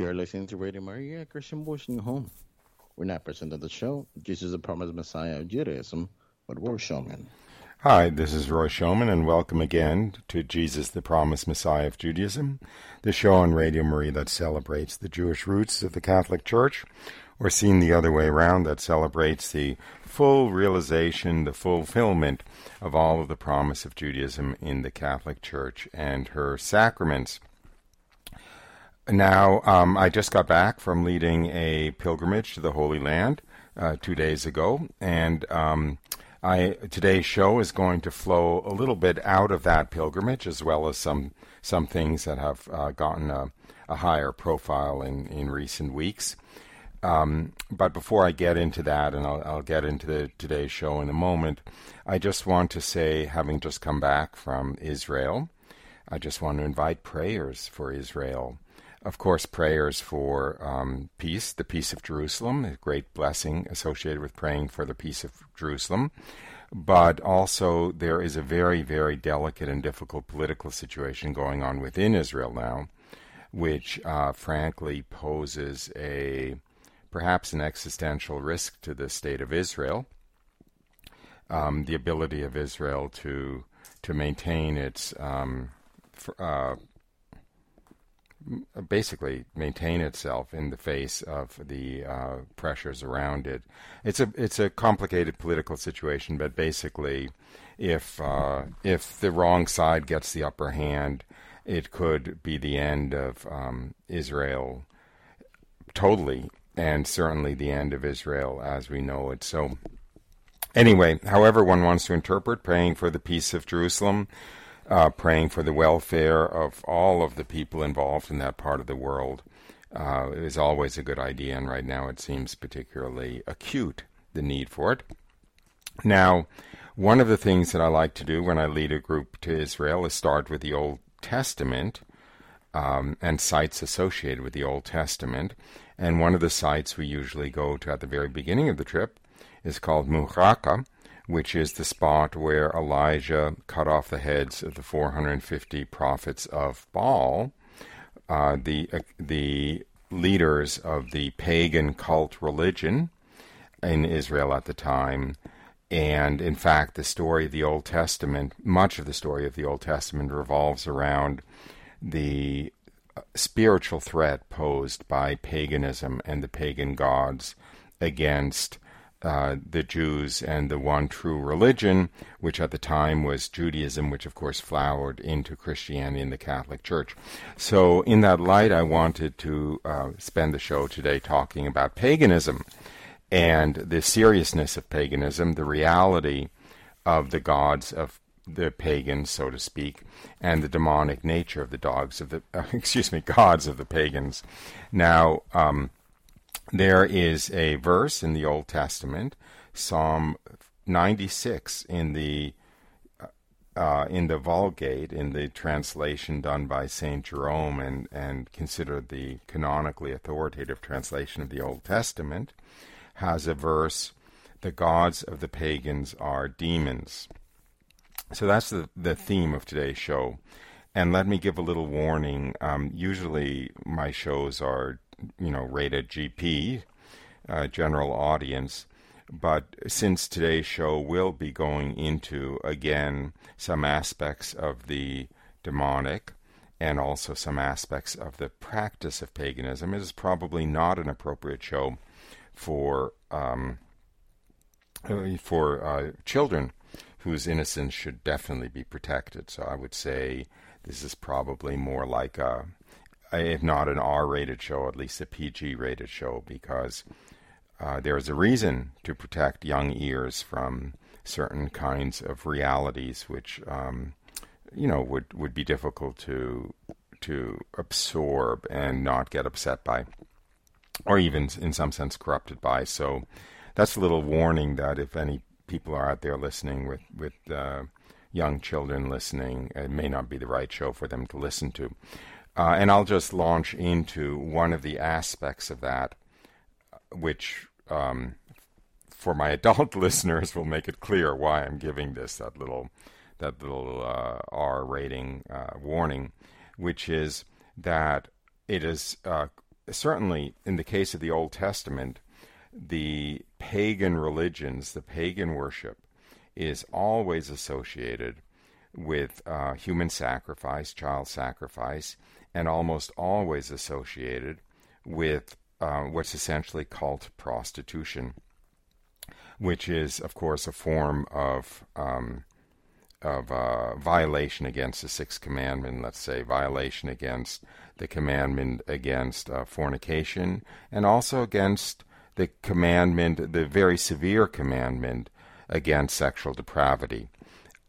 You're listening to Radio Maria, Christian Voice in Your Home. We're not presenting the show, Jesus the Promised Messiah of Judaism, but Roy Schoeman. Hi, this is Roy Schoeman, and welcome again to Jesus the Promised Messiah of Judaism, the show on Radio Maria that celebrates the Jewish roots of the Catholic Church, or seen the other way around, that celebrates the full realization, the fulfillment of all of the promise of Judaism in the Catholic Church and her sacraments. Now, um, I just got back from leading a pilgrimage to the Holy Land uh, two days ago, and um, I, today's show is going to flow a little bit out of that pilgrimage, as well as some some things that have uh, gotten a, a, higher profile in, in recent weeks. Um, but before I get into that, and I'll, I'll get into the, today's show in a moment, I just want to say, having just come back from Israel, I just want to invite prayers for Israel of course, prayers for um, peace, the peace of Jerusalem, a great blessing associated with praying for the peace of Jerusalem. But also, there is a very, very delicate and difficult political situation going on within Israel now, which uh, frankly poses a perhaps an existential risk to the state of Israel. Um, the ability of Israel to to maintain its um, uh, basically maintain itself in the face of the uh, pressures around it. It's a it's a complicated political situation, but basically, if uh, if the wrong side gets the upper hand, it could be the end of um, Israel totally, and certainly the end of Israel as we know it. So. Anyway, however one wants to interpret praying for the peace of Jerusalem, uh, praying for the welfare of all of the people involved in that part of the world uh, is always a good idea, and right now it seems particularly acute, the need for it. Now, one of the things that I like to do when I lead a group to Israel is start with the Old Testament um, and sites associated with the Old Testament. And one of the sites we usually go to at the very beginning of the trip is called Muhraka, which is the spot where Elijah cut off the heads of the 450 prophets of Baal, uh, the uh, the leaders of the pagan cult religion in Israel at the time. And in fact, the story of the Old Testament, much of the story of the Old Testament revolves around the uh, spiritual threat posed by paganism and the pagan gods against uh, the Jews and the one true religion, which at the time was Judaism, which of course flowered into Christianity and the Catholic Church. So, in that light, I wanted to uh, spend the show today talking about paganism and the seriousness of paganism, the reality of the gods of the pagans, so to speak, and the demonic nature of the dogs of the uh, excuse me gods of the pagans. Now. Um, there is a verse in the Old Testament, Psalm 96 in the uh, in the Vulgate, in the translation done by Saint Jerome, and and considered the canonically authoritative translation of the Old Testament, has a verse: "The gods of the pagans are demons." So that's the the theme of today's show. And let me give a little warning. Um, usually, my shows are you know, rated GP, uh, general audience. But since today's show will be going into, again, some aspects of the demonic and also some aspects of the practice of paganism, it is probably not an appropriate show for um, uh, for uh, children whose innocence should definitely be protected. So I would say this is probably more like a if not an R-rated show, at least a PG-rated show, because uh, there is a reason to protect young ears from certain kinds of realities, which um, you know would would be difficult to to absorb and not get upset by, or even in some sense corrupted by. So that's a little warning that if any people are out there listening with with uh, young children listening, it may not be the right show for them to listen to. Uh, and I'll just launch into one of the aspects of that, which um, for my adult listeners will make it clear why I'm giving this that little that little uh, R rating uh, warning, which is that it is uh, certainly in the case of the Old Testament, the pagan religions, the pagan worship, is always associated with uh, human sacrifice, child sacrifice, and almost always associated with uh, what's essentially called prostitution, which is, of course, a form of um, of uh, violation against the sixth commandment. Let's say violation against the commandment against uh, fornication, and also against the commandment, the very severe commandment against sexual depravity.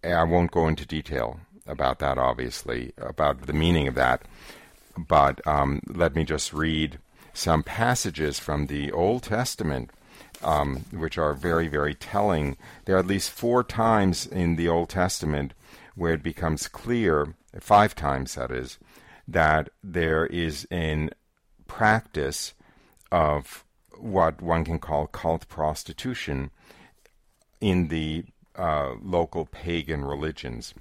I won't go into detail about that, obviously, about the meaning of that, but um, let me just read some passages from the Old Testament. Um, which are very, very telling. There are at least four times in the Old Testament where it becomes clear, five times that is, that there is in practice of what one can call cult prostitution in the uh, local pagan religions.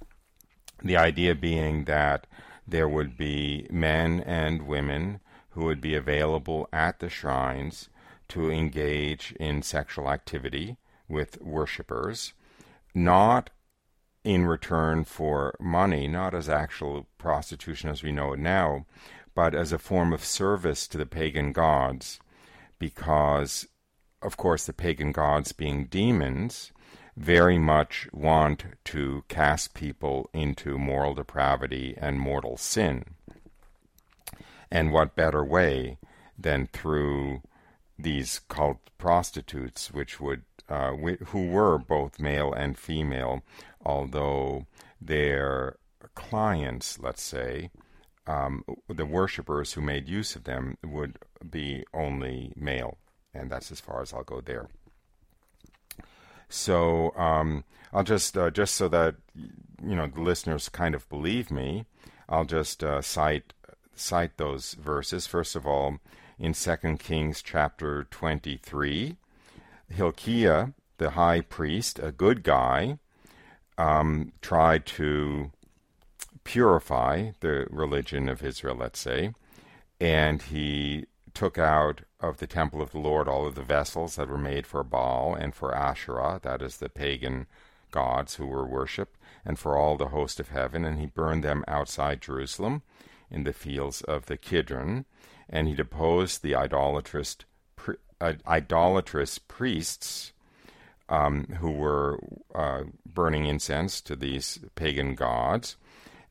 The idea being that there would be men and women who would be available at the shrines to engage in sexual activity with worshippers, not in return for money, not as actual prostitution as we know it now, but as a form of service to the pagan gods, because, of course, the pagan gods being demons very much want to cast people into moral depravity and mortal sin. And what better way than through these cult prostitutes, which would uh, who were both male and female, although their clients, let's say, um, the worshippers who made use of them would be only male, and that's as far as I'll go there. So um, I'll just uh, just so that you know the listeners kind of believe me, I'll just uh, cite cite those verses. First of all, in Second Kings chapter twenty three, Hilkiah, the high priest, a good guy, um, tried to purify the religion of Israel, let's say, and he took out of the temple of the Lord all of the vessels that were made for Baal and for Asherah, that is the pagan gods who were worshipped, and for all the host of heaven, and he burned them outside Jerusalem in the fields of the Kidron, and he deposed the idolatrous, uh, idolatrous priests um, who were uh, burning incense to these pagan gods,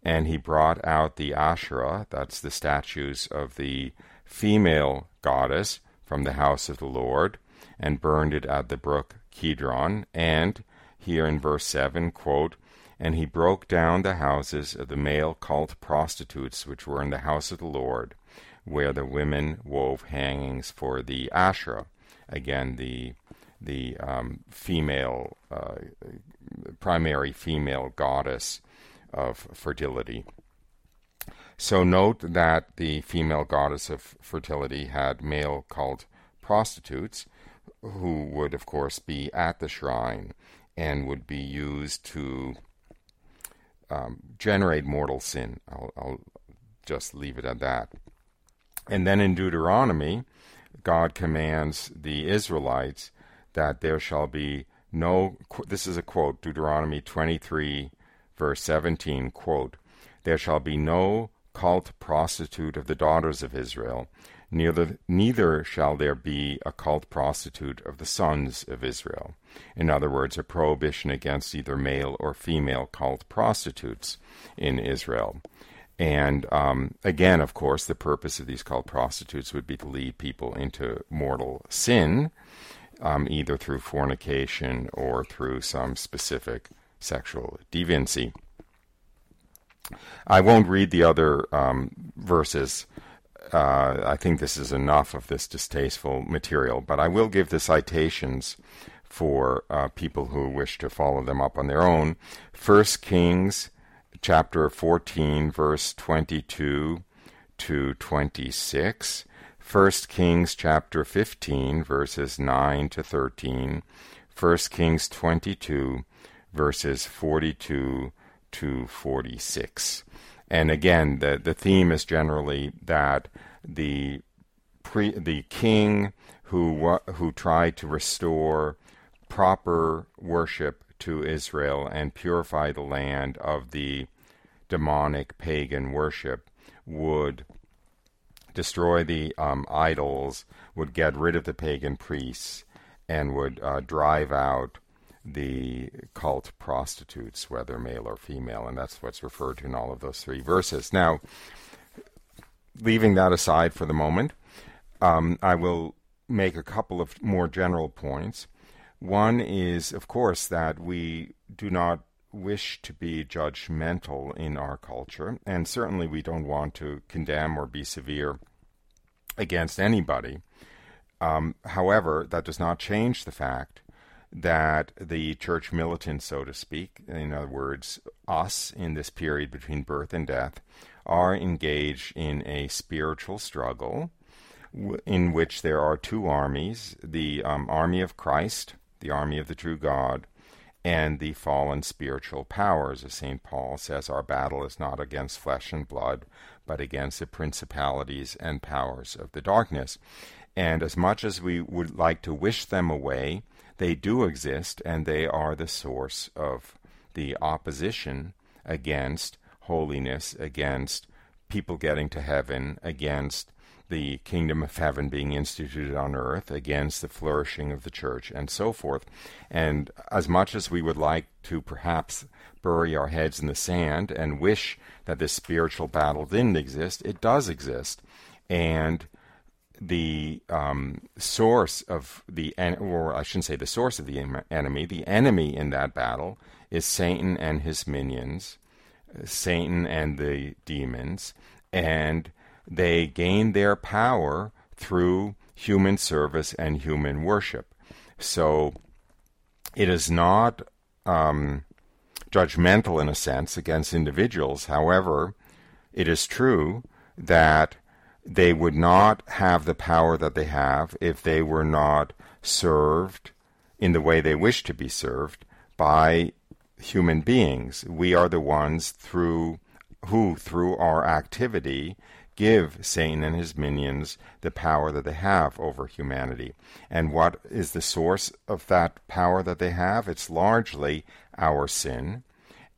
and he brought out the Asherah, that's the statues of the female goddess from the house of the Lord, and burned it at the brook Kidron. And here in verse 7, quote, And he broke down the houses of the male cult prostitutes which were in the house of the Lord, where the women wove hangings for the Asherah. Again, the the um, female, uh, primary female goddess of fertility. So note that the female goddess of fertility had male cult prostitutes, who would, of course, be at the shrine and would be used to um, generate mortal sin. I'll, I'll just leave it at that. And then in Deuteronomy, God commands the Israelites that there shall be no, this is a quote, Deuteronomy 23, verse 17, quote, there shall be no cult prostitute of the daughters of Israel, neither, neither shall there be a cult prostitute of the sons of Israel. In other words, a prohibition against either male or female cult prostitutes in Israel. And um, again, of course, the purpose of these cult prostitutes would be to lead people into mortal sin, um, either through fornication or through some specific sexual deviancy. I won't read the other um, verses. Uh, I think this is enough of this distasteful material, but I will give the citations for uh, people who wish to follow them up on their own. First Kings chapter 14, verse 22 to 26. 1 Kings chapter 15, verses 9 to 13. 1 Kings 22, verses 42 to 46. And again, the, the theme is generally that the pre- the king who who tried to restore proper worship to Israel and purify the land of the demonic pagan worship would destroy the um, idols, would get rid of the pagan priests, and would uh, drive out the cult prostitutes, whether male or female, and that's what's referred to in all of those three verses. Now, leaving that aside for the moment, um, I will make a couple of more general points. One is, of course, that we do not wish to be judgmental in our culture, and certainly we don't want to condemn or be severe against anybody. Um, however, that does not change the fact that the church militant, so to speak, in other words, us in this period between birth and death, are engaged in a spiritual struggle in which there are two armies the um, army of Christ, the army of the true God, and the fallen spiritual powers. As St. Paul says, our battle is not against flesh and blood, but against the principalities and powers of the darkness. And as much as we would like to wish them away, they do exist, and they are the source of the opposition against holiness, against people getting to heaven, against the kingdom of heaven being instituted on earth, against the flourishing of the church, and so forth. And as much as we would like to perhaps bury our heads in the sand and wish that this spiritual battle didn't exist, it does exist. And the um, source of the, or I shouldn't say the source of the enemy, the enemy in that battle is Satan and his minions, Satan and the demons, and they gain their power through human service and human worship. So it is not um, judgmental in a sense against individuals. However, it is true that they would not have the power that they have if they were not served in the way they wish to be served by human beings. We are the ones through who through our activity give Satan and his minions the power that they have over humanity. And what is the source of that power that they have? It's largely our sin.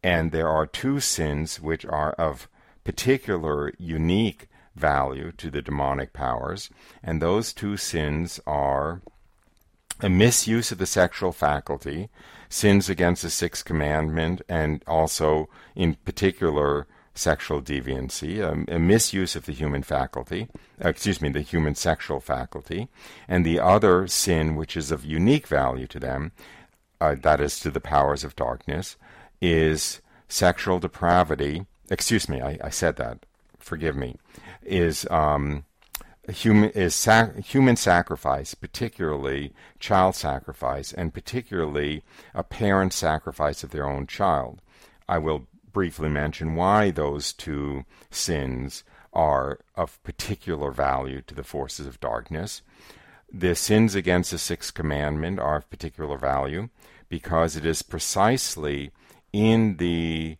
And there are two sins which are of particular unique value to the demonic powers. And those two sins are a misuse of the sexual faculty, sins against the sixth commandment, and also, in particular, sexual deviancy, a, a, misuse of the human faculty, uh, excuse me, the human sexual faculty, and the other sin, which is of unique value to them, uh, that is to the powers of darkness, is sexual depravity. Excuse me, I, I said that. Forgive me. Is um, human is sac- human sacrifice, particularly child sacrifice, and particularly a parent sacrifice of their own child. I will briefly mention why those two sins are of particular value to the forces of darkness. The sins against the sixth commandment are of particular value because it is precisely in the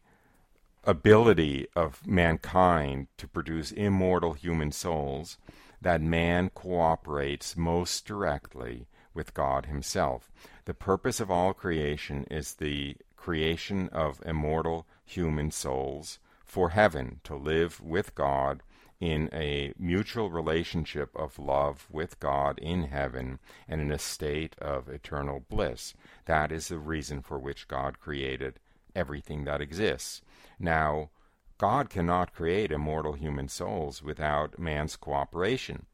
ability of mankind to produce immortal human souls that man cooperates most directly with God Himself. The purpose of all creation is the creation of immortal human souls for heaven to live with God in a mutual relationship of love with God in heaven and in a state of eternal bliss. That is the reason for which God created everything that exists. Now, God cannot create immortal human souls without man's cooperation.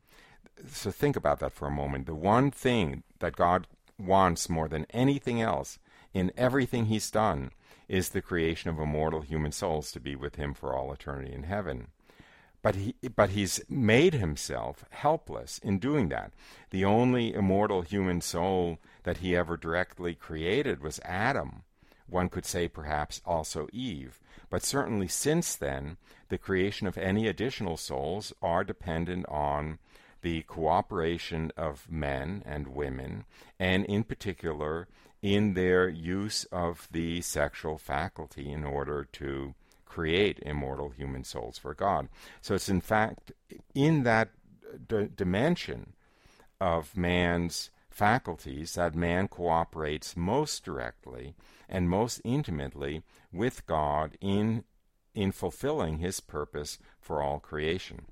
So think about that for a moment. The one thing that God wants more than anything else in everything He's done is the creation of immortal human souls to be with him for all eternity in heaven. But he but he's made himself helpless in doing that. The only immortal human soul that he ever directly created was Adam. One could say perhaps also Eve. But certainly since then, the creation of any additional souls are dependent on the cooperation of men and women, and in particular in their use of the sexual faculty in order to create immortal human souls for God. So it's in fact in that uh, d- dimension of man's faculties that man cooperates most directly and most intimately with God in in fulfilling his purpose for all creation.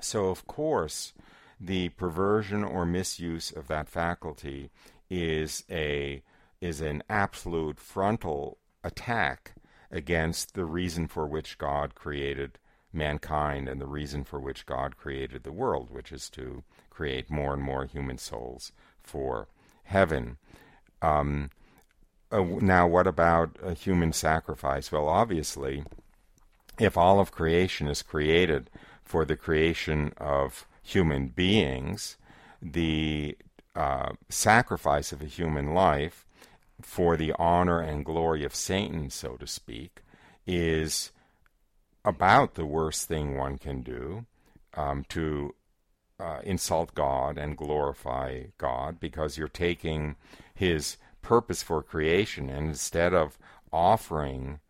So of course the perversion or misuse of that faculty is a is an absolute frontal attack against the reason for which God created mankind and the reason for which God created the world, which is to create more and more human souls for heaven. Um, uh, now, what about a human sacrifice? Well, obviously, if all of creation is created for the creation of human beings, the uh, sacrifice of a human life for the honor and glory of Satan, so to speak, is about the worst thing one can do um, to uh, insult God and glorify God because you're taking His purpose for creation and instead of offering,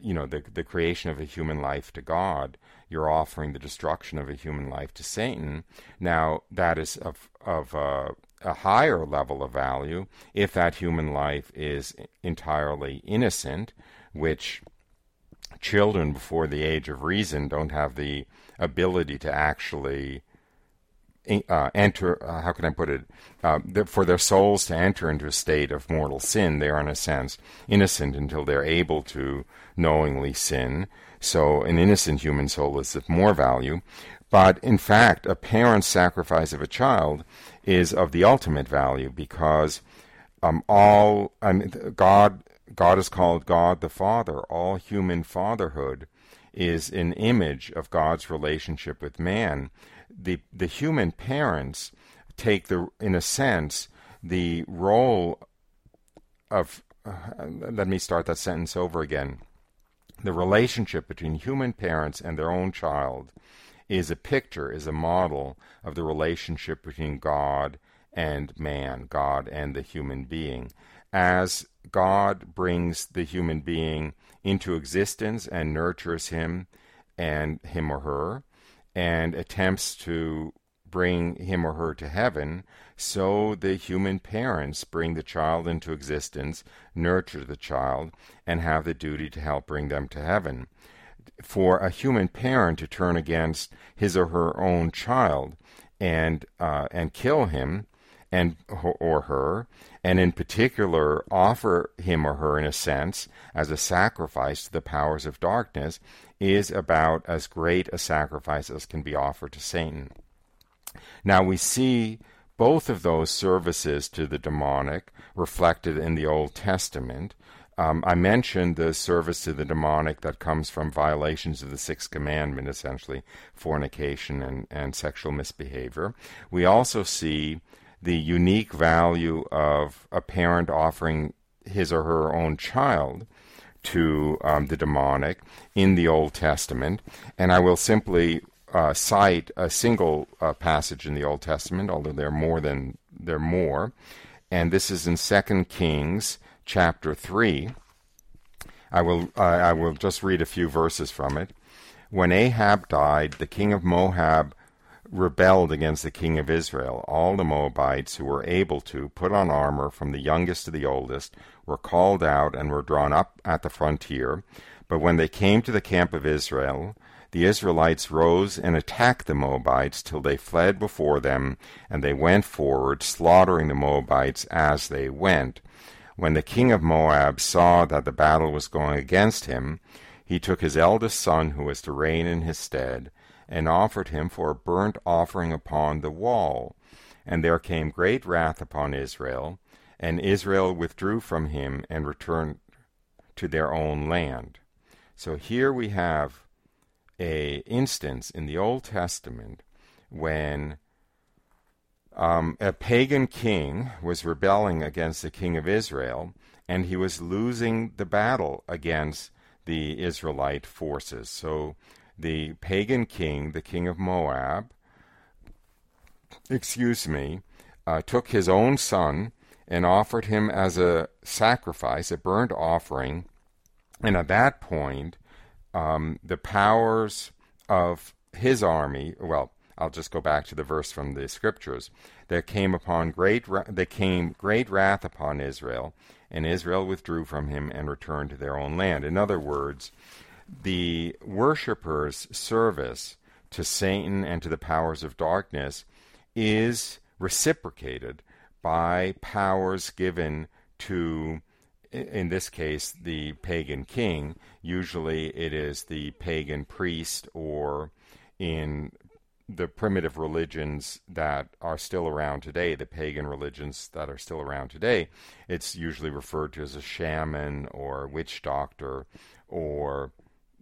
you know, the the creation of a human life to God, you're offering the destruction of a human life to Satan. Now that is of of uh, a higher level of value if that human life is entirely innocent, which children before the age of reason don't have the ability to actually uh, enter. Uh, how can I put it? Uh, for their souls to enter into a state of mortal sin, they are in a sense innocent until they're able to knowingly sin. So, an innocent human soul is of more value. But in fact, a parent's sacrifice of a child is of the ultimate value because um, all I mean, God God is called God the Father. All human fatherhood is an image of God's relationship with man. The the human parents take the in a sense the role of uh, let me start that sentence over again. The relationship between human parents and their own child is a picture, is a model of the relationship between God and man, God and the human being. As God brings the human being into existence and nurtures him and him or her and attempts to bring him or her to heaven, so the human parents bring the child into existence, nurture the child, and have the duty to help bring them to heaven. For a human parent to turn against his or her own child and uh, and kill him and or her and in particular offer him or her in a sense as a sacrifice to the powers of darkness is about as great a sacrifice as can be offered to Satan. Now we see both of those services to the demonic reflected in the Old Testament um, I mentioned the service to the demonic that comes from violations of the sixth commandment, essentially fornication and, and sexual misbehavior. We also see the unique value of a parent offering his or her own child to um, the demonic in the Old Testament. And I will simply uh, cite a single uh, passage in the Old Testament, although there are more than there are more. And this is in Second Kings chapter 3. I will, uh, I will just read a few verses from it. When Ahab died, the king of Moab rebelled against the king of Israel. All the Moabites who were able to put on armor, from the youngest to the oldest, were called out and were drawn up at the frontier. But when they came to the camp of Israel, the Israelites rose and attacked the Moabites till they fled before them, and they went forward, slaughtering the Moabites as they went. When the king of Moab saw that the battle was going against him, he took his eldest son, who was to reign in his stead, and offered him for a burnt offering upon the wall. And there came great wrath upon Israel, and Israel withdrew from him and returned to their own land. So here we have a instance in the Old Testament when um, a pagan king was rebelling against the king of Israel, and he was losing the battle against the Israelite forces. So the pagan king, the king of Moab, excuse me, uh, took his own son and offered him as a sacrifice, a burnt offering. And at that point, um, the powers of his army, well, I'll just go back to the verse from the scriptures. There came upon great there came great wrath upon Israel, and Israel withdrew from him and returned to their own land. In other words, the worshippers' service to Satan and to the powers of darkness is reciprocated by powers given to in this case, the pagan king. Usually it is the pagan priest, or in the primitive religions that are still around today, the pagan religions that are still around today, it's usually referred to as a shaman or witch doctor or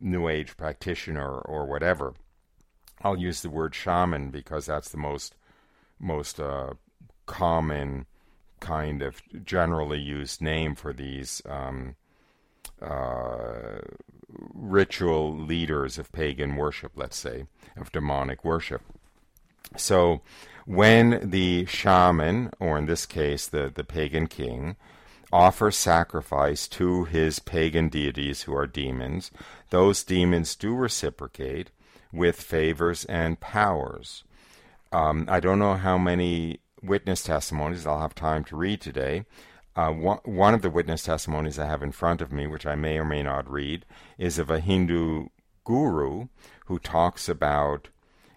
New Age practitioner or whatever. I'll use the word shaman because that's the most most uh, common kind of generally used name for these um, uh, ritual leaders of pagan worship, let's say, of demonic worship. So when the shaman, or in this case the, the pagan king, offers sacrifice to his pagan deities who are demons, those demons do reciprocate with favors and powers. Um, I don't know how many witness testimonies I'll have time to read today. Uh, one, one, of the witness testimonies I have in front of me, which I may or may not read, is of a Hindu guru who talks about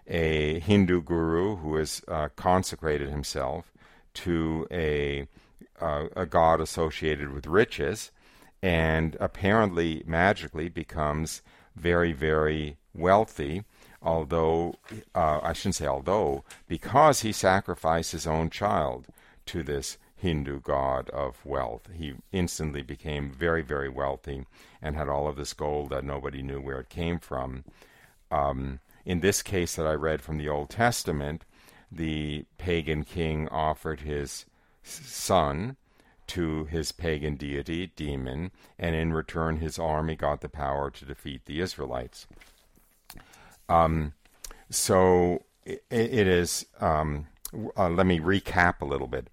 a Hindu guru who has uh, consecrated himself to a uh, a god associated with riches, and apparently magically becomes very very wealthy although uh, I shouldn't say although, because he sacrificed his own child to this Hindu god of wealth. He instantly became very, very wealthy and had all of this gold that nobody knew where it came from. Um, in this case that I read from the Old Testament, the pagan king offered his son to his pagan deity, demon, and in return his army got the power to defeat the Israelites. Um, so it, it is. Um, uh, let me recap a little bit.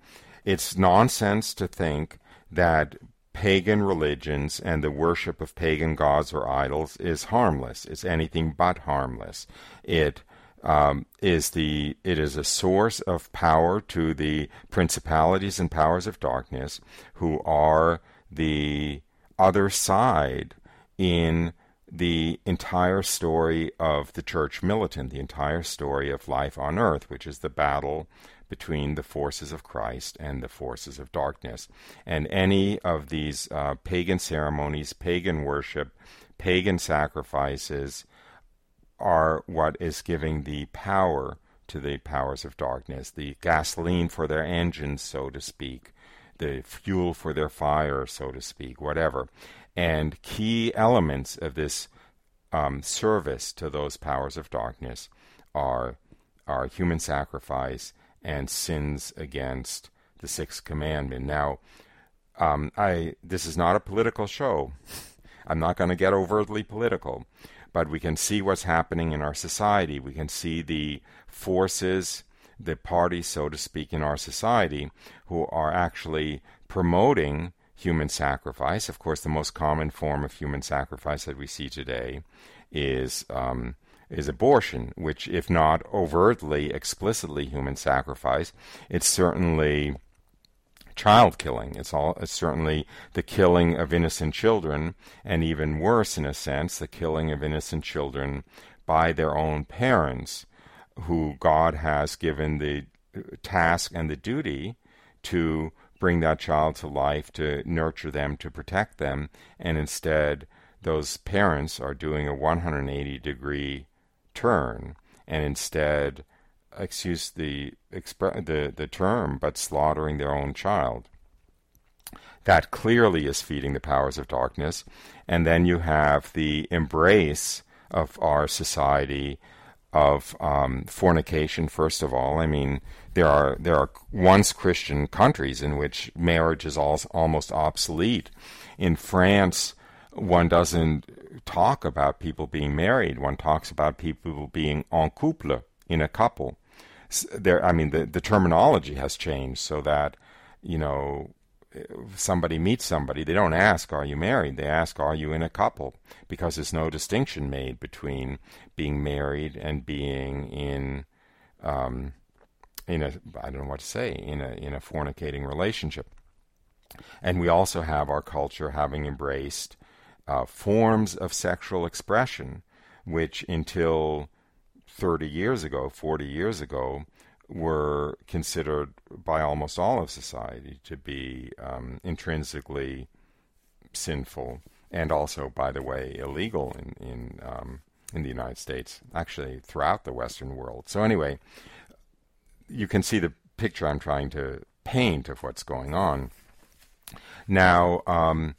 It's nonsense to think that pagan religions and the worship of pagan gods or idols is harmless. It's anything but harmless. It um, is the it is a source of power to the principalities and powers of darkness, who are the other side in the entire story of the church militant, the entire story of life on earth, which is the battle between the forces of Christ and the forces of darkness. And any of these uh, pagan ceremonies, pagan worship, pagan sacrifices are what is giving the power to the powers of darkness, the gasoline for their engines, so to speak, the fuel for their fire, so to speak, whatever. And key elements of this um, service to those powers of darkness are, are human sacrifice and sins against the sixth commandment. Now, um, I this is not a political show. I'm not going to get overtly political, but we can see what's happening in our society. We can see the forces, the parties, so to speak, in our society who are actually promoting human sacrifice. Of course, the most common form of human sacrifice that we see today is um, is abortion, which, if not overtly, explicitly human sacrifice, it's certainly child killing. It's all it's certainly the killing of innocent children, and even worse, in a sense, the killing of innocent children by their own parents, who God has given the uh, task and the duty to bring that child to life, to nurture them, to protect them, and instead those parents are doing a 180 degree turn and instead, excuse the, the, the term, but slaughtering their own child. That clearly is feeding the powers of darkness. And then you have the embrace of our society of um, fornication. First of all, I mean, there are there are once Christian countries in which marriage is all, almost obsolete. In France, one doesn't talk about people being married. One talks about people being en couple, in a couple. There, I mean, the the terminology has changed so that you know somebody meets somebody, they don't ask, Are you married? They ask, Are you in a couple? Because there's no distinction made between being married and being in um, in a I don't know what to say in a in a fornicating relationship. And we also have our culture having embraced uh, forms of sexual expression, which until 30 years ago, 40 years ago, were considered by almost all of society to be um, intrinsically sinful and also, by the way, illegal in in um, in the United States, actually throughout the Western world. So anyway, you can see the picture I'm trying to paint of what's going on. Now, um,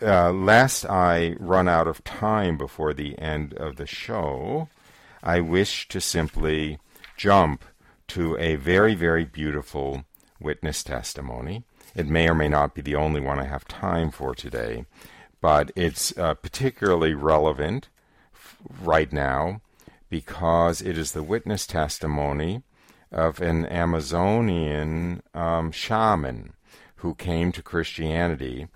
uh, lest I run out of time before the end of the show, I wish to simply jump to a very, very beautiful witness testimony. It may or may not be the only one I have time for today, but it's uh, particularly relevant f- right now because it is the witness testimony of an Amazonian um, shaman who came to Christianity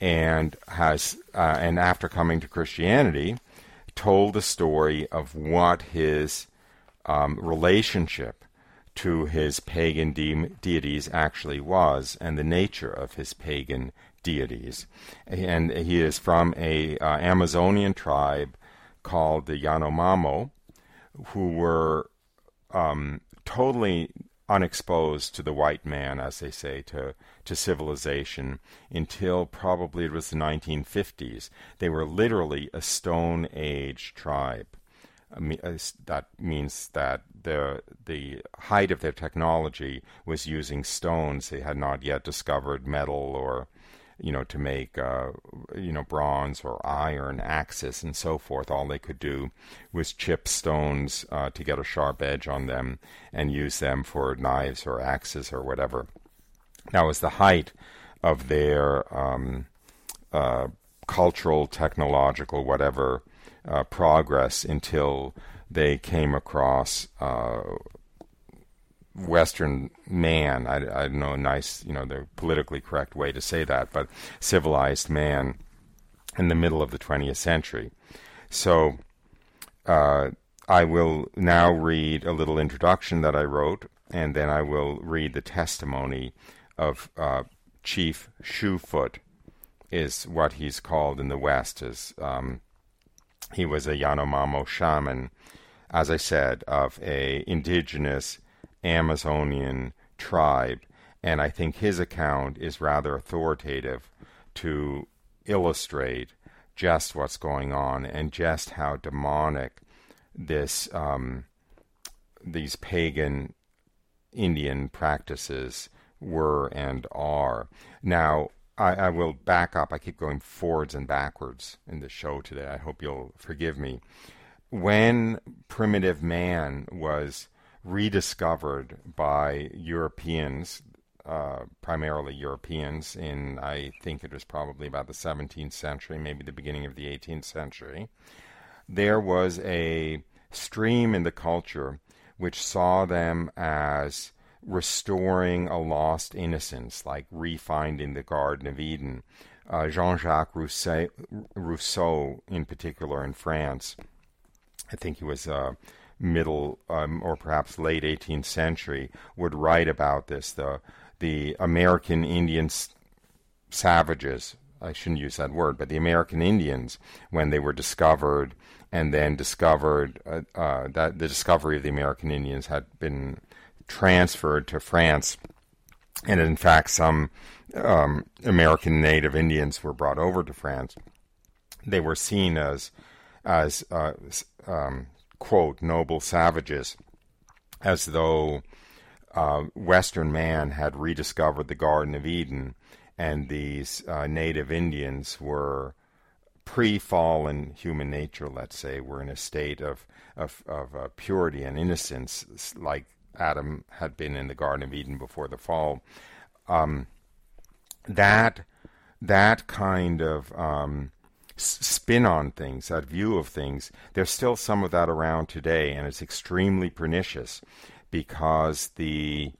and has, uh, and after coming to Christianity, told the story of what his um, relationship to his pagan de- deities actually was and the nature of his pagan deities. And he is from a uh, Amazonian tribe called the Yanomamo, who were um, totally unexposed to the white man, as they say, to, to civilization until probably it was the 1950s. They were literally a Stone Age tribe. I mean, uh, that means that the the height of their technology was using stones. They had not yet discovered metal or you know, to make, uh, you know, bronze or iron axes and so forth. All they could do was chip stones uh, to get a sharp edge on them and use them for knives or axes or whatever. That was the height of their um, uh, cultural, technological, whatever uh, progress until they came across uh, Western man. I, I don't know, nice, you know, the politically correct way to say that, but civilized man in the middle of the 20th century. So uh, I will now read a little introduction that I wrote, and then I will read the testimony of uh, Chief Shoefoot, is what he's called in the West. Is um, he was a Yanomamo shaman, as I said, of a indigenous Amazonian tribe, and I think his account is rather authoritative to illustrate just what's going on and just how demonic this um, these pagan Indian practices were and are. Now, I, I, will back up. I keep going forwards and backwards in the show today. I hope you'll forgive me. When primitive man was rediscovered by Europeans, uh, primarily Europeans, in I think it was probably about the 17th century, maybe the beginning of the 18th century, there was a stream in the culture which saw them as restoring a lost innocence, like refinding the Garden of Eden. Uh, Jean Jacques Rousseau, Rousseau, in particular in France, I think he was. Uh, middle um, or perhaps late 18th century would write about this. The the American Indian savages, I shouldn't use that word, but the American Indians, when they were discovered and then discovered uh, uh, that the discovery of the American Indians had been transferred to France, and in fact, some um, American native Indians were brought over to France. They were seen as as uh, um, quote, noble savages, as though uh, Western man had rediscovered the Garden of Eden and these uh, native Indians were pre-fallen human nature, let's say, were in a state of of, of uh, purity and innocence, like Adam had been in the Garden of Eden before the fall. Um, that that kind of um, spin on things, that view of things, there's still some of that around today, and it's extremely pernicious because the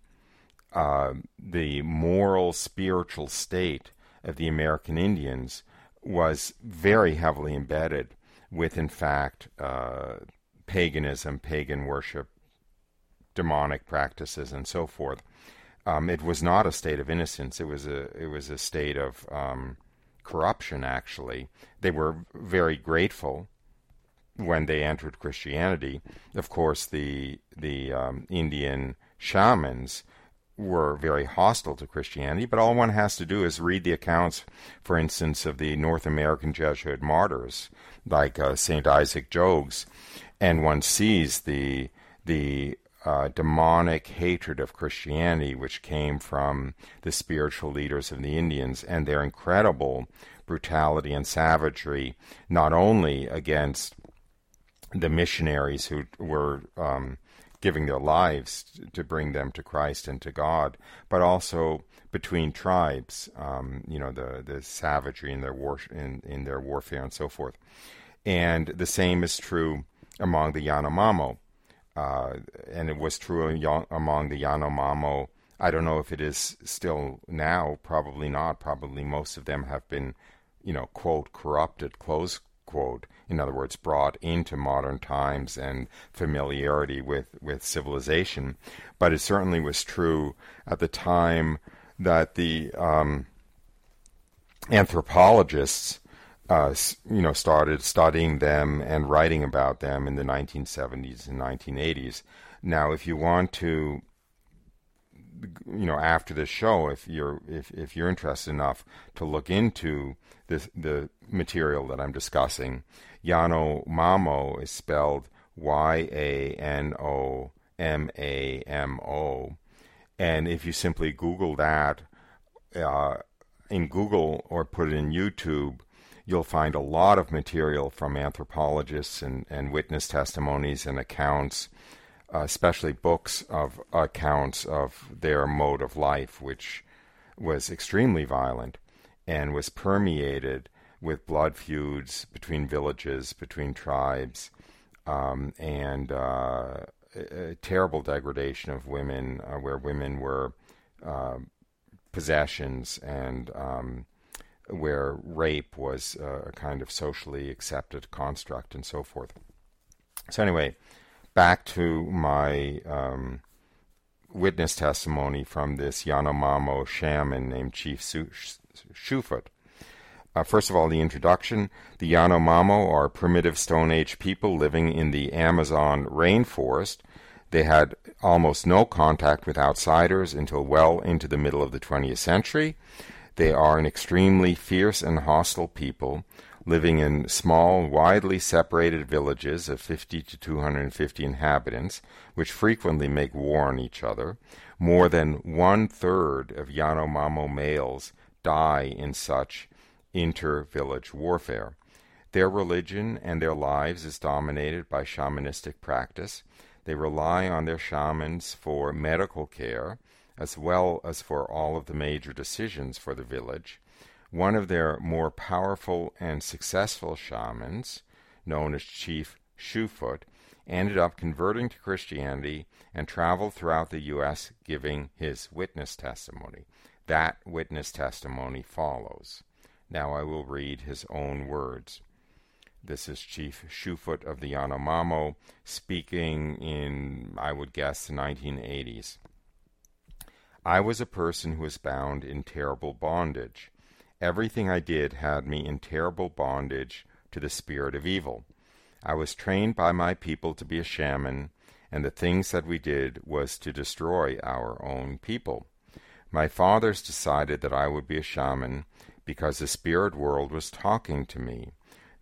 uh, the moral, spiritual state of the American Indians was very heavily embedded with, in fact, uh, paganism, pagan worship, demonic practices and so forth. Um, it was not a state of innocence. It was a it was a state of um, corruption. Actually, they were very grateful when they entered Christianity. Of course, the the um, Indian shamans were very hostile to Christianity, but all one has to do is read the accounts, for instance, of the North American Jesuit martyrs, like uh, Saint Isaac Jogues, and one sees the the uh, demonic hatred of Christianity, which came from the spiritual leaders of the Indians, and their incredible brutality and savagery, not only against the missionaries who were um, giving their lives to bring them to Christ and to God, but also between tribes. Um, you know, the the savagery in their war in, in their warfare and so forth. And the same is true among the Yanomamo, uh, and it was true among the Yanomamo. I don't know if it is still now. Probably not. Probably most of them have been, you know, quote corrupted, close quote, in other words, brought into modern times and familiarity with, with civilization. But it certainly was true at the time that the um, anthropologists, uh, you know, started studying them and writing about them in the 1970s and 1980s. Now, if you want to you know after the show if you're if, if you're interested enough to look into the the material that I'm discussing Yanomamo is spelled Y A N O M A M O and if you simply google that uh, in Google or put it in YouTube you'll find a lot of material from anthropologists and, and witness testimonies and accounts uh, especially books of accounts of their mode of life, which was extremely violent and was permeated with blood feuds between villages, between tribes, um, and uh, terrible degradation of women, uh, where women were uh, possessions and um, where rape was a kind of socially accepted construct and so forth. So, anyway, back to my um, witness testimony from this Yanomamo shaman named Chief Shoefoot. Uh, first of all, the introduction. The Yanomamo are primitive Stone Age people living in the Amazon rainforest. They had almost no contact with outsiders until well into the middle of the 20th century. They are an extremely fierce and hostile people living in small, widely separated villages of 50 to 250 inhabitants, which frequently make war on each other. More than one third of Yanomamo males die in such inter village warfare. Their religion and their lives is dominated by shamanistic practice. They rely on their shamans for medical care as well as for all of the major decisions for the village. One of their more powerful and successful shamans, known as Chief Shoefoot, ended up converting to Christianity and traveled throughout the U.S. giving his witness testimony. That witness testimony follows. Now I will read his own words. This is Chief Shoefoot of the Yanomamo speaking in, I would guess, the 1980s. I was a person who was bound in terrible bondage. Everything I did had me in terrible bondage to the spirit of evil. I was trained by my people to be a shaman, and the things that we did was to destroy our own people. My fathers decided that I would be a shaman because the spirit world was talking to me.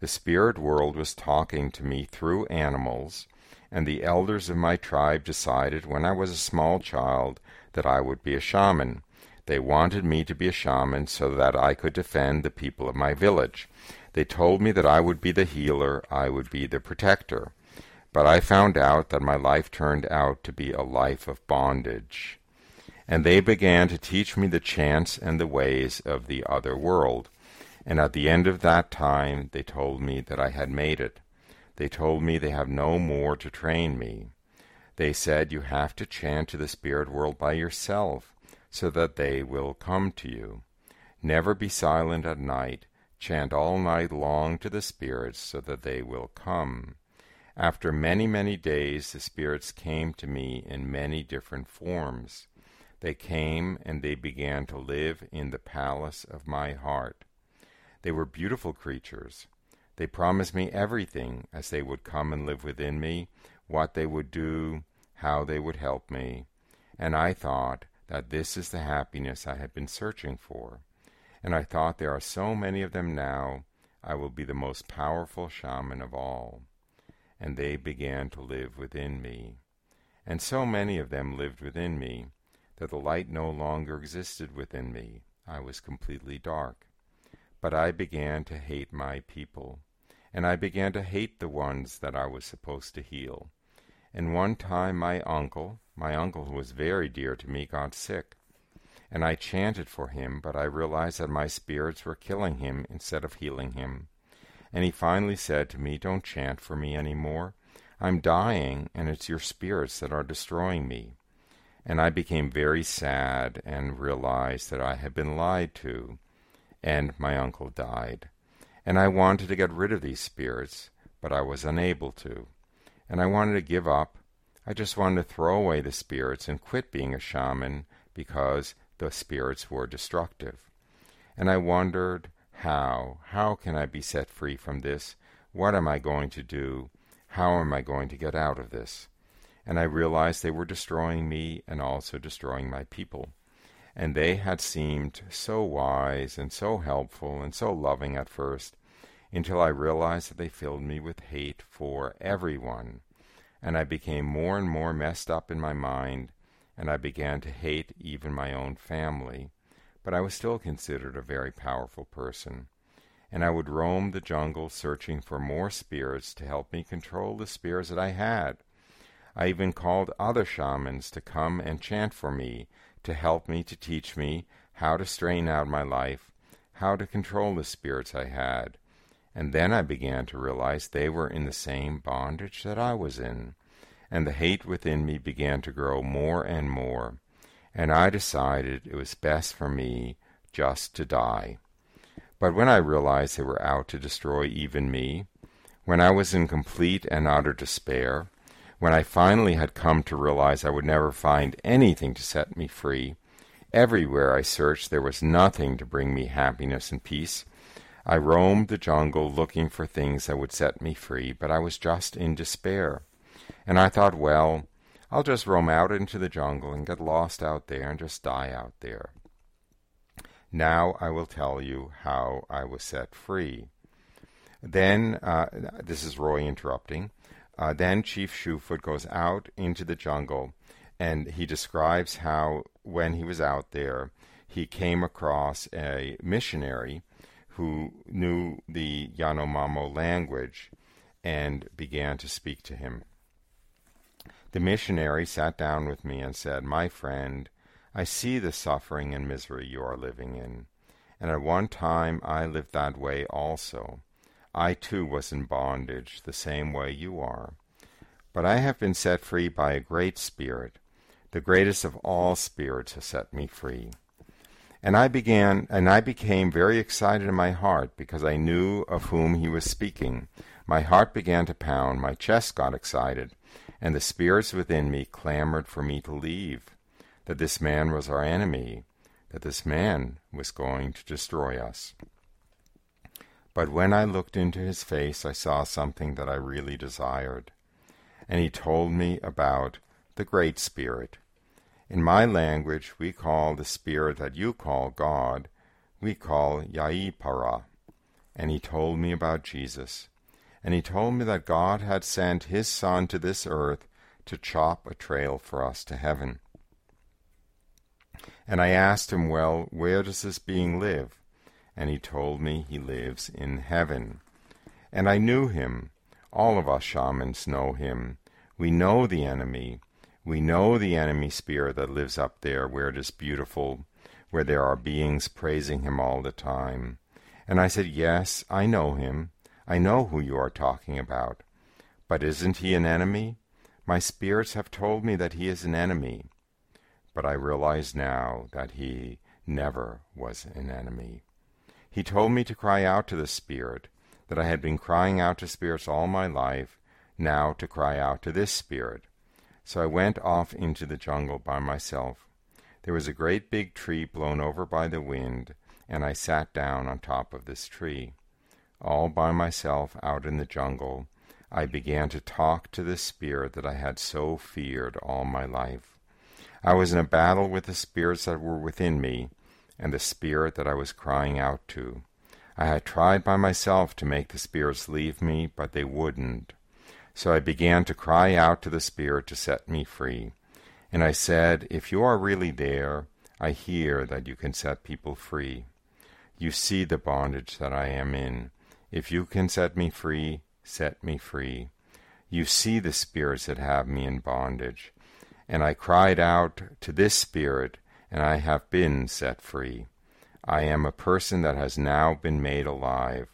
The spirit world was talking to me through animals, and the elders of my tribe decided when I was a small child that I would be a shaman. They wanted me to be a shaman so that I could defend the people of my village. They told me that I would be the healer, I would be the protector. But I found out that my life turned out to be a life of bondage. And they began to teach me the chants and the ways of the other world. And at the end of that time, they told me that I had made it. They told me they have no more to train me. They said, You have to chant to the spirit world by yourself so that they will come to you. Never be silent at night. Chant all night long to the spirits so that they will come. After many, many days, the spirits came to me in many different forms. They came and they began to live in the palace of my heart. They were beautiful creatures. They promised me everything as they would come and live within me, what they would do, how they would help me. And I thought that this is the happiness I had been searching for. And I thought there are so many of them now, I will be the most powerful shaman of all and they began to live within me. And so many of them lived within me that the light no longer existed within me. I was completely dark. But I began to hate my people, and I began to hate the ones that I was supposed to heal. And one time my uncle, my uncle who was very dear to me, got sick. And I chanted for him, but I realized that my spirits were killing him instead of healing him and he finally said to me, Don't chant for me any more. I'm dying, and it's your spirits that are destroying me. And I became very sad and realized that I had been lied to, and my uncle died. And I wanted to get rid of these spirits, but I was unable to. And I wanted to give up. I just wanted to throw away the spirits and quit being a shaman because the spirits were destructive. And I wondered how? How can I be set free from this? What am I going to do? How am I going to get out of this? And I realized they were destroying me and also destroying my people. And they had seemed so wise and so helpful and so loving at first, until I realized that they filled me with hate for everyone. And I became more and more messed up in my mind, and I began to hate even my own family but I was still considered a very powerful person, and I would roam the jungle searching for more spirits to help me control the spirits that I had. I even called other shamans to come and chant for me, to help me, to teach me how to strain out my life, how to control the spirits I had. And then I began to realize they were in the same bondage that I was in, and the hate within me began to grow more and more and I decided it was best for me just to die. But when I realized they were out to destroy even me, when I was in complete and utter despair, when I finally had come to realize I would never find anything to set me free, everywhere I searched there was nothing to bring me happiness and peace. I roamed the jungle looking for things that would set me free, but I was just in despair. And I thought, well, I'll just roam out into the jungle and get lost out there and just die out there. Now I will tell you how I was set free. Then, uh, this is Roy interrupting. Uh, then Chief Shoefoot goes out into the jungle and he describes how, when he was out there, he came across a missionary who knew the Yanomamo language and began to speak to him. The missionary sat down with me and said, My friend, I see the suffering and misery you are living in, and at one time I lived that way also. I too was in bondage, the same way you are. But I have been set free by a great spirit. The greatest of all spirits has set me free. And I began, and I became very excited in my heart because I knew of whom he was speaking. My heart began to pound, my chest got excited, and the spirits within me clamored for me to leave, that this man was our enemy, that this man was going to destroy us. But when I looked into his face, I saw something that I really desired, and he told me about the Great Spirit. In my language, we call the spirit that you call God, we call Yaipara. And he told me about Jesus and he told me that God had sent his Son to this earth to chop a trail for us to heaven. And I asked him, Well, where does this being live? And he told me he lives in heaven. And I knew him. All of us shamans know him. We know the enemy. We know the enemy spirit that lives up there where it is beautiful, where there are beings praising him all the time. And I said, Yes, I know him. I know who you are talking about. But isn't he an enemy? My spirits have told me that he is an enemy. But I realize now that he never was an enemy. He told me to cry out to the spirit, that I had been crying out to spirits all my life, now to cry out to this spirit. So I went off into the jungle by myself. There was a great big tree blown over by the wind, and I sat down on top of this tree. All by myself out in the jungle, I began to talk to the spirit that I had so feared all my life. I was in a battle with the spirits that were within me and the spirit that I was crying out to. I had tried by myself to make the spirits leave me, but they wouldn't. So I began to cry out to the spirit to set me free. And I said, If you are really there, I hear that you can set people free. You see the bondage that I am in. If you can set me free, set me free. You see the spirits that have me in bondage. And I cried out to this spirit, and I have been set free. I am a person that has now been made alive.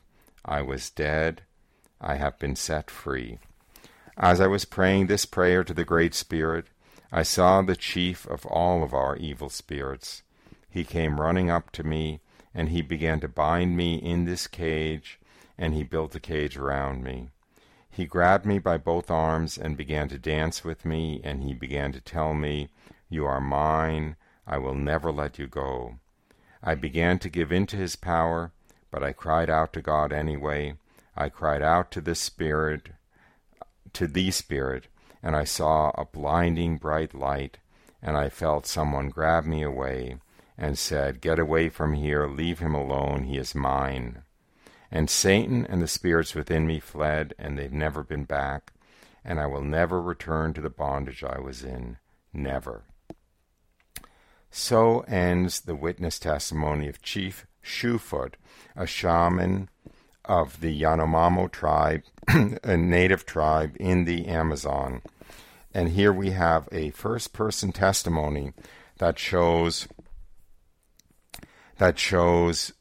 I was dead. I have been set free. As I was praying this prayer to the Great Spirit, I saw the chief of all of our evil spirits. He came running up to me, and he began to bind me in this cage, and he built a cage around me. He grabbed me by both arms and began to dance with me, and he began to tell me, You are mine, I will never let you go. I began to give in to his power, but I cried out to God anyway. I cried out to the Spirit to the Spirit, and I saw a blinding bright light, and I felt someone grab me away and said, Get away from here, leave him alone, he is mine. And Satan and the spirits within me fled, and they've never been back, and I will never return to the bondage I was in. Never. So ends the witness testimony of Chief Shoefoot, a shaman of the Yanomamo tribe, a native tribe in the Amazon. And here we have a first person testimony that shows that shows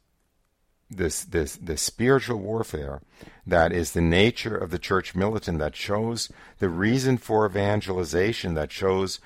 this this this spiritual warfare that is the nature of the church militant that shows the reason for evangelization that shows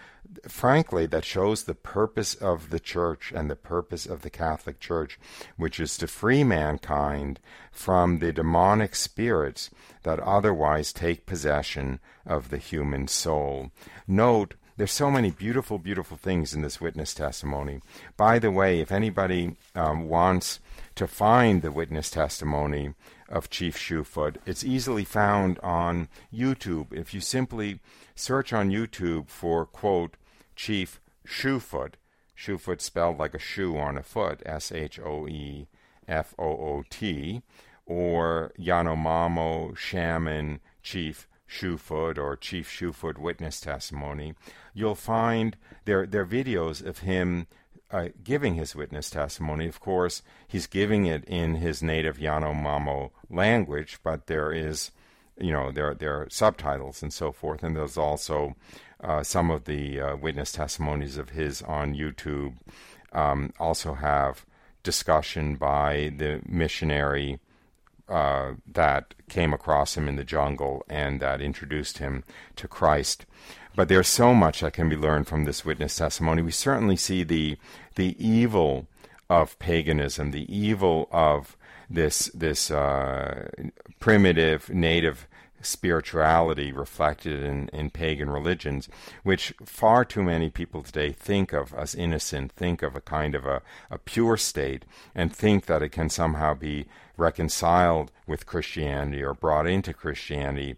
frankly, that shows the purpose of the church and the purpose of the Catholic Church, which is to free mankind from the demonic spirits that otherwise take possession of the human soul. Note, there's so many beautiful, beautiful things in this witness testimony. By the way, if anybody um, wants to find the witness testimony of Chief Shoefoot, it's easily found on YouTube. If you simply search on YouTube for, quote, Chief Shoefoot, Shoefoot spelled like a shoe on a foot, S H O E F O O T, or Yanomamo Shaman Chief Shoefoot or Chief Shoefoot witness testimony, you'll find their their videos of him uh, giving his witness testimony. Of course, he's giving it in his native Yanomamo language, but there is, you know, there there are subtitles and so forth, and there's also uh, some of the uh, witness testimonies of his on YouTube um, also have discussion by the missionary uh, that came across him in the jungle and that introduced him to Christ. But there's so much that can be learned from this witness testimony. We certainly see the the evil of paganism, the evil of this this uh, primitive native spirituality reflected in, in pagan religions, which far too many people today think of as innocent, think of a kind of a, a pure state, and think that it can somehow be reconciled with Christianity or brought into Christianity.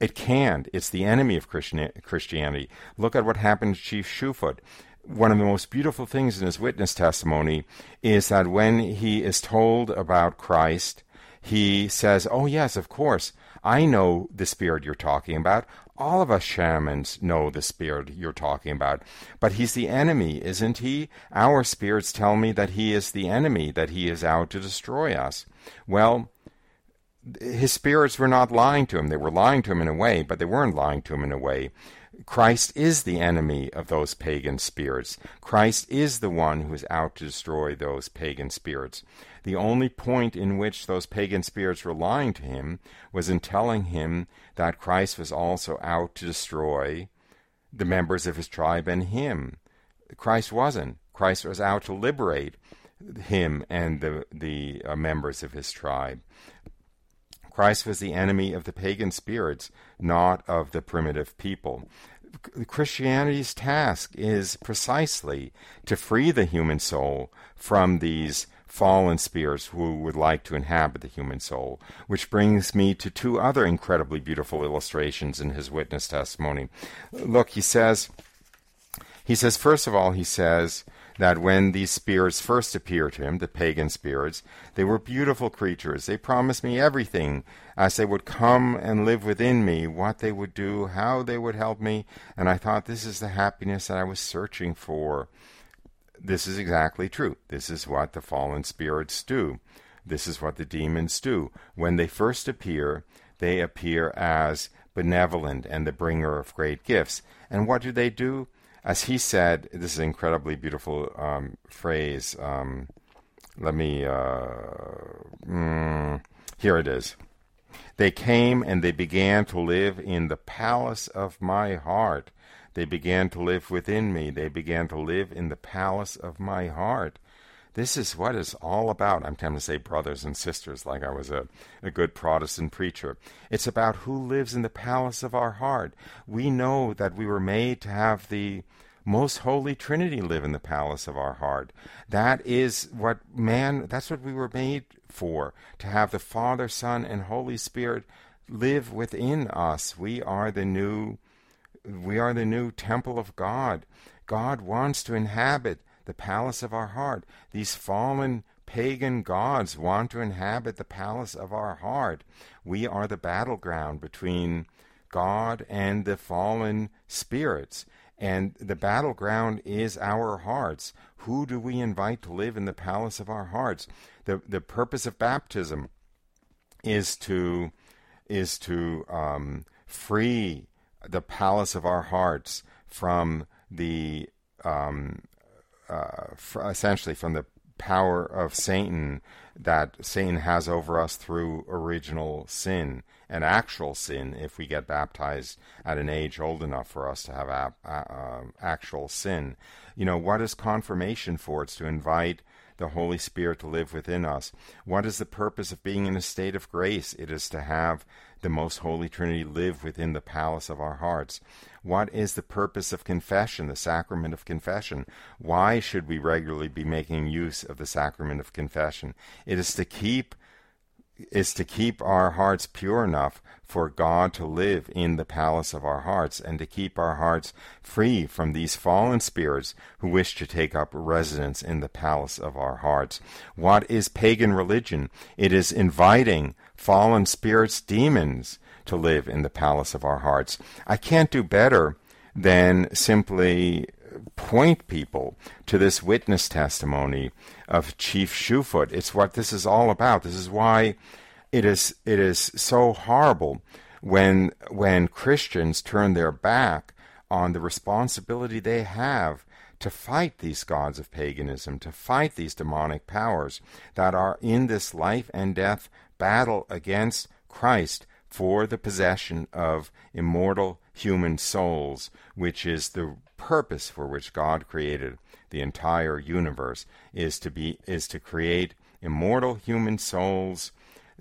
It can't. It's the enemy of Christian, Christianity. Look at what happened to Chief Shoefoot one of the most beautiful things in his witness testimony is that when he is told about Christ, he says, Oh, yes, of course, I know the spirit you're talking about. All of us shamans know the spirit you're talking about. But he's the enemy, isn't he? Our spirits tell me that he is the enemy, that he is out to destroy us. Well, his spirits were not lying to him. They were lying to him in a way, but they weren't lying to him in a way. Christ is the enemy of those pagan spirits. Christ is the one who is out to destroy those pagan spirits. The only point in which those pagan spirits were lying to him was in telling him that Christ was also out to destroy the members of his tribe and him. Christ wasn't. Christ was out to liberate him and the the uh, members of his tribe. Christ was the enemy of the pagan spirits, not of the primitive people. Christianity's task is precisely to free the human soul from these fallen spirits who would like to inhabit the human soul. Which brings me to two other incredibly beautiful illustrations in his witness testimony. Look, he says, he says, first of all, he says that when these spirits first appeared to him, the pagan spirits, they were beautiful creatures. They promised me everything as they would come and live within me, what they would do, how they would help me, and I thought this is the happiness that I was searching for this is exactly true. This is what the fallen spirits do. This is what the demons do. When they first appear, they appear as benevolent and the bringer of great gifts. And what do they do? As he said, this is an incredibly beautiful um, phrase. Um, let me, uh, mm, here it is. They came and they began to live in the palace of my heart. They began to live within me. They began to live in the palace of my heart. This is what it's all about. I'm tempted to say brothers and sisters, like I was a, a good Protestant preacher. It's about who lives in the palace of our heart. We know that we were made to have the most holy Trinity live in the palace of our heart. That is what man, that's what we were made for, to have the Father, Son, and Holy Spirit live within us. We are the new we are the new temple of God. God wants to inhabit the palace of our heart. These fallen pagan gods want to inhabit the palace of our heart. We are the battleground between God and the fallen spirits. And the battleground is our hearts. Who do we invite to live in the palace of our hearts? The, the purpose of baptism is to, is to um, free the palace of our hearts from the um, uh, essentially from the power of Satan that Satan has over us through original sin and actual sin if we get baptized at an age old enough for us to have a, uh, actual sin. You know, what is confirmation for? It's to invite the Holy Spirit to live within us. What is the purpose of being in a state of grace? It is to have the most holy Trinity live within the palace of our hearts. What is the purpose of confession, the sacrament of confession? Why should we regularly be making use of the sacrament of confession? It is to keep is to keep our hearts pure enough for God to live in the palace of our hearts and to keep our hearts free from these fallen spirits who wish to take up residence in the palace of our hearts. What is pagan religion? It is inviting fallen spirits, demons, to live in the palace of our hearts. I can't do better than simply point people to this witness testimony of Chief Shoefoot. It's what this is all about. This is why it is it is so horrible when when Christians turn their back on the responsibility they have to fight these gods of paganism, to fight these demonic powers that are in this life and death battle against Christ for the possession of immortal human souls, which is the purpose for which God created the entire universe is to be is to create immortal human souls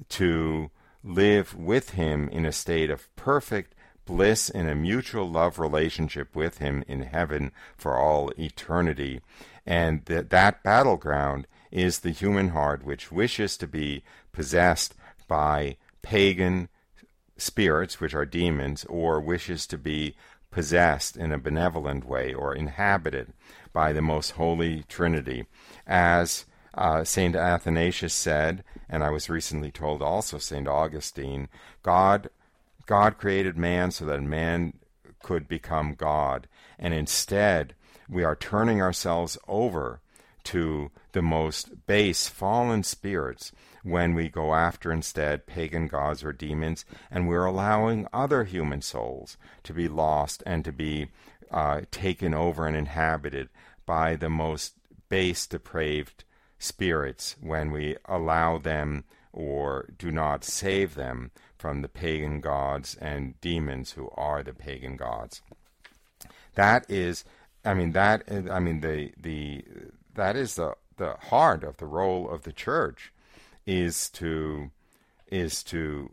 to live with him in a state of perfect bliss in a mutual love relationship with him in heaven for all eternity. And that that battleground is the human heart which wishes to be possessed by pagan spirits which are demons or wishes to be possessed in a benevolent way or inhabited by the most holy Trinity. As uh, St. Athanasius said, and I was recently told also St. Augustine, God, God created man so that man could become God. And instead, we are turning ourselves over to the most base fallen spirits when we go after instead pagan gods or demons, and we're allowing other human souls to be lost and to be uh, taken over and inhabited by the most base, depraved spirits when we allow them or do not save them from the pagan gods and demons who are the pagan gods. That is, I mean, that I mean the the that is the the heart of the role of the church is to is to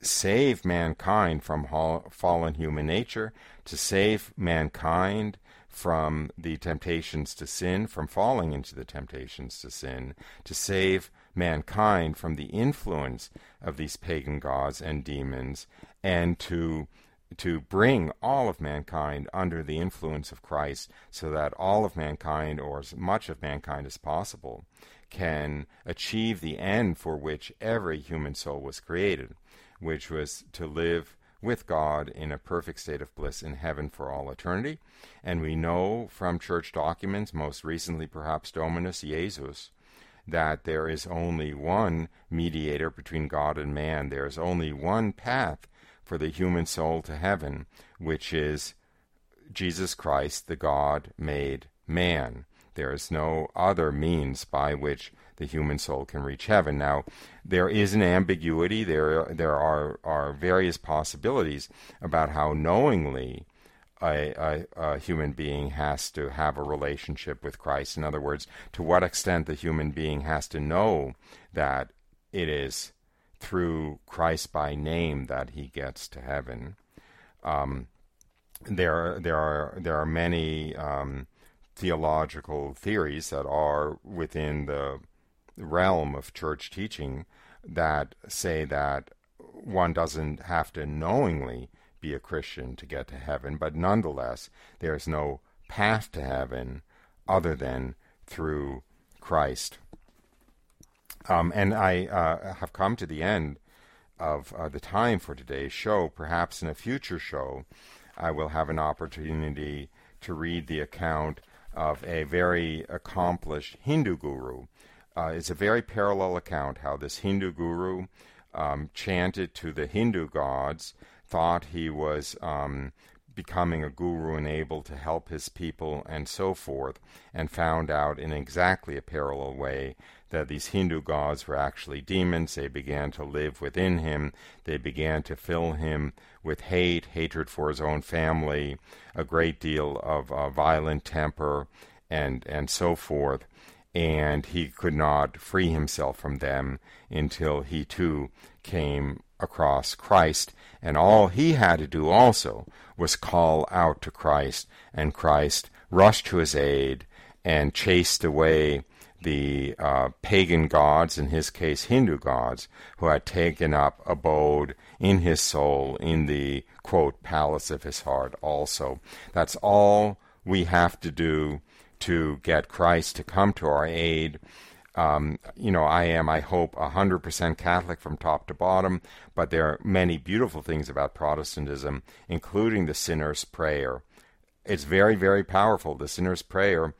save mankind from fallen human nature, to save mankind from the temptations to sin, from falling into the temptations to sin, to save mankind from the influence of these pagan gods and demons, and to to bring all of mankind under the influence of Christ so that all of mankind, or as much of mankind as possible, can achieve the end for which every human soul was created, which was to live with God in a perfect state of bliss in heaven for all eternity. And we know from church documents, most recently perhaps Dominus Jesus, that there is only one mediator between God and man. There is only one path for the human soul to heaven, which is Jesus Christ, the God made man. There is no other means by which the human soul can reach heaven. Now, there is an ambiguity. There, there are, are various possibilities about how knowingly a, a, a, human being has to have a relationship with Christ. In other words, to what extent the human being has to know that it is through Christ by name that he gets to heaven. Um, there, there are there are many um, theological theories that are within the realm of church teaching that say that one doesn't have to knowingly be a Christian to get to heaven, but nonetheless, there's no path to heaven other than through Christ. Um, and I uh, have come to the end of uh, the time for today's show. Perhaps in a future show, I will have an opportunity to read the account of a very accomplished Hindu guru. Uh, it's a very parallel account how this Hindu guru um, chanted to the Hindu gods, thought he was um, becoming a guru and able to help his people and so forth, and found out in exactly a parallel way that these Hindu gods were actually demons. They began to live within him. They began to fill him with hate, hatred for his own family, a great deal of uh, violent temper, and and so forth. And he could not free himself from them until he too came across Christ. And all he had to do also was call out to Christ, and Christ rushed to his aid and chased away the uh, pagan gods, in his case Hindu gods, who had taken up abode in his soul in the, quote, palace of his heart also. That's all we have to do to get Christ to come to our aid. Um, you know, I am, I hope, 100% Catholic from top to bottom, but there are many beautiful things about Protestantism, including the sinner's prayer. It's very, very powerful. The sinner's prayer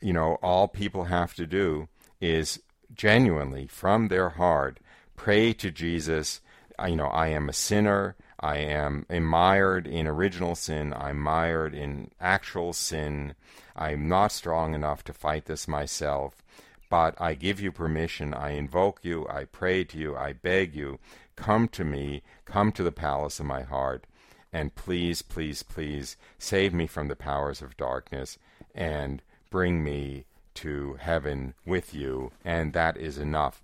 you know, all people have to do is genuinely, from their heart, pray to Jesus. You know, I am a sinner. I am mired in original sin. I'm mired in actual sin. I'm not strong enough to fight this myself. But I give you permission. I invoke you. I pray to you. I beg you. Come to me. Come to the palace of my heart. And please, please, please save me from the powers of darkness and bring me to heaven with you, and that is enough.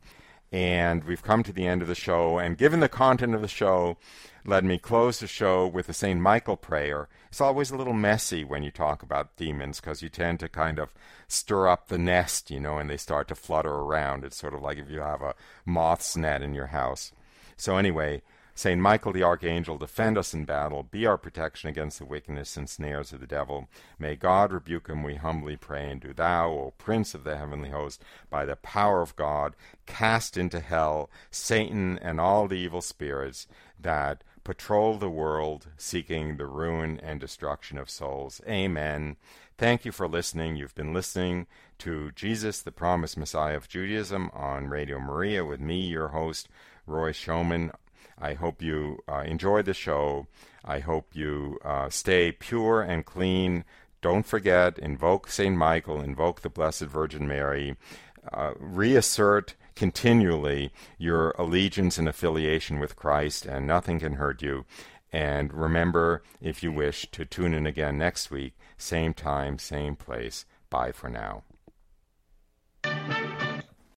And we've come to the end of the show, and given the content of the show, let me close the show with the St. Michael prayer. It's always a little messy when you talk about demons because you tend to kind of stir up the nest, you know, and they start to flutter around. It's sort of like if you have a moth's net in your house. So, anyway, Saint Michael the Archangel, defend us in battle, be our protection against the wickedness and snares of the devil. May God rebuke him, we humbly pray, and do thou, O Prince of the heavenly host, by the power of God, cast into hell Satan and all the evil spirits that patrol the world, seeking the ruin and destruction of souls. Amen. Thank you for listening. You've been listening to Jesus, the Promised Messiah of Judaism, on Radio Maria with me, your host, Roy Schoeman. I hope you uh, enjoy the show. I hope you uh, stay pure and clean. Don't forget, invoke St. Michael, invoke the Blessed Virgin Mary, uh, reassert continually your allegiance and affiliation with Christ, and nothing can hurt you. And remember, if you wish, to tune in again next week, same time, same place. Bye for now.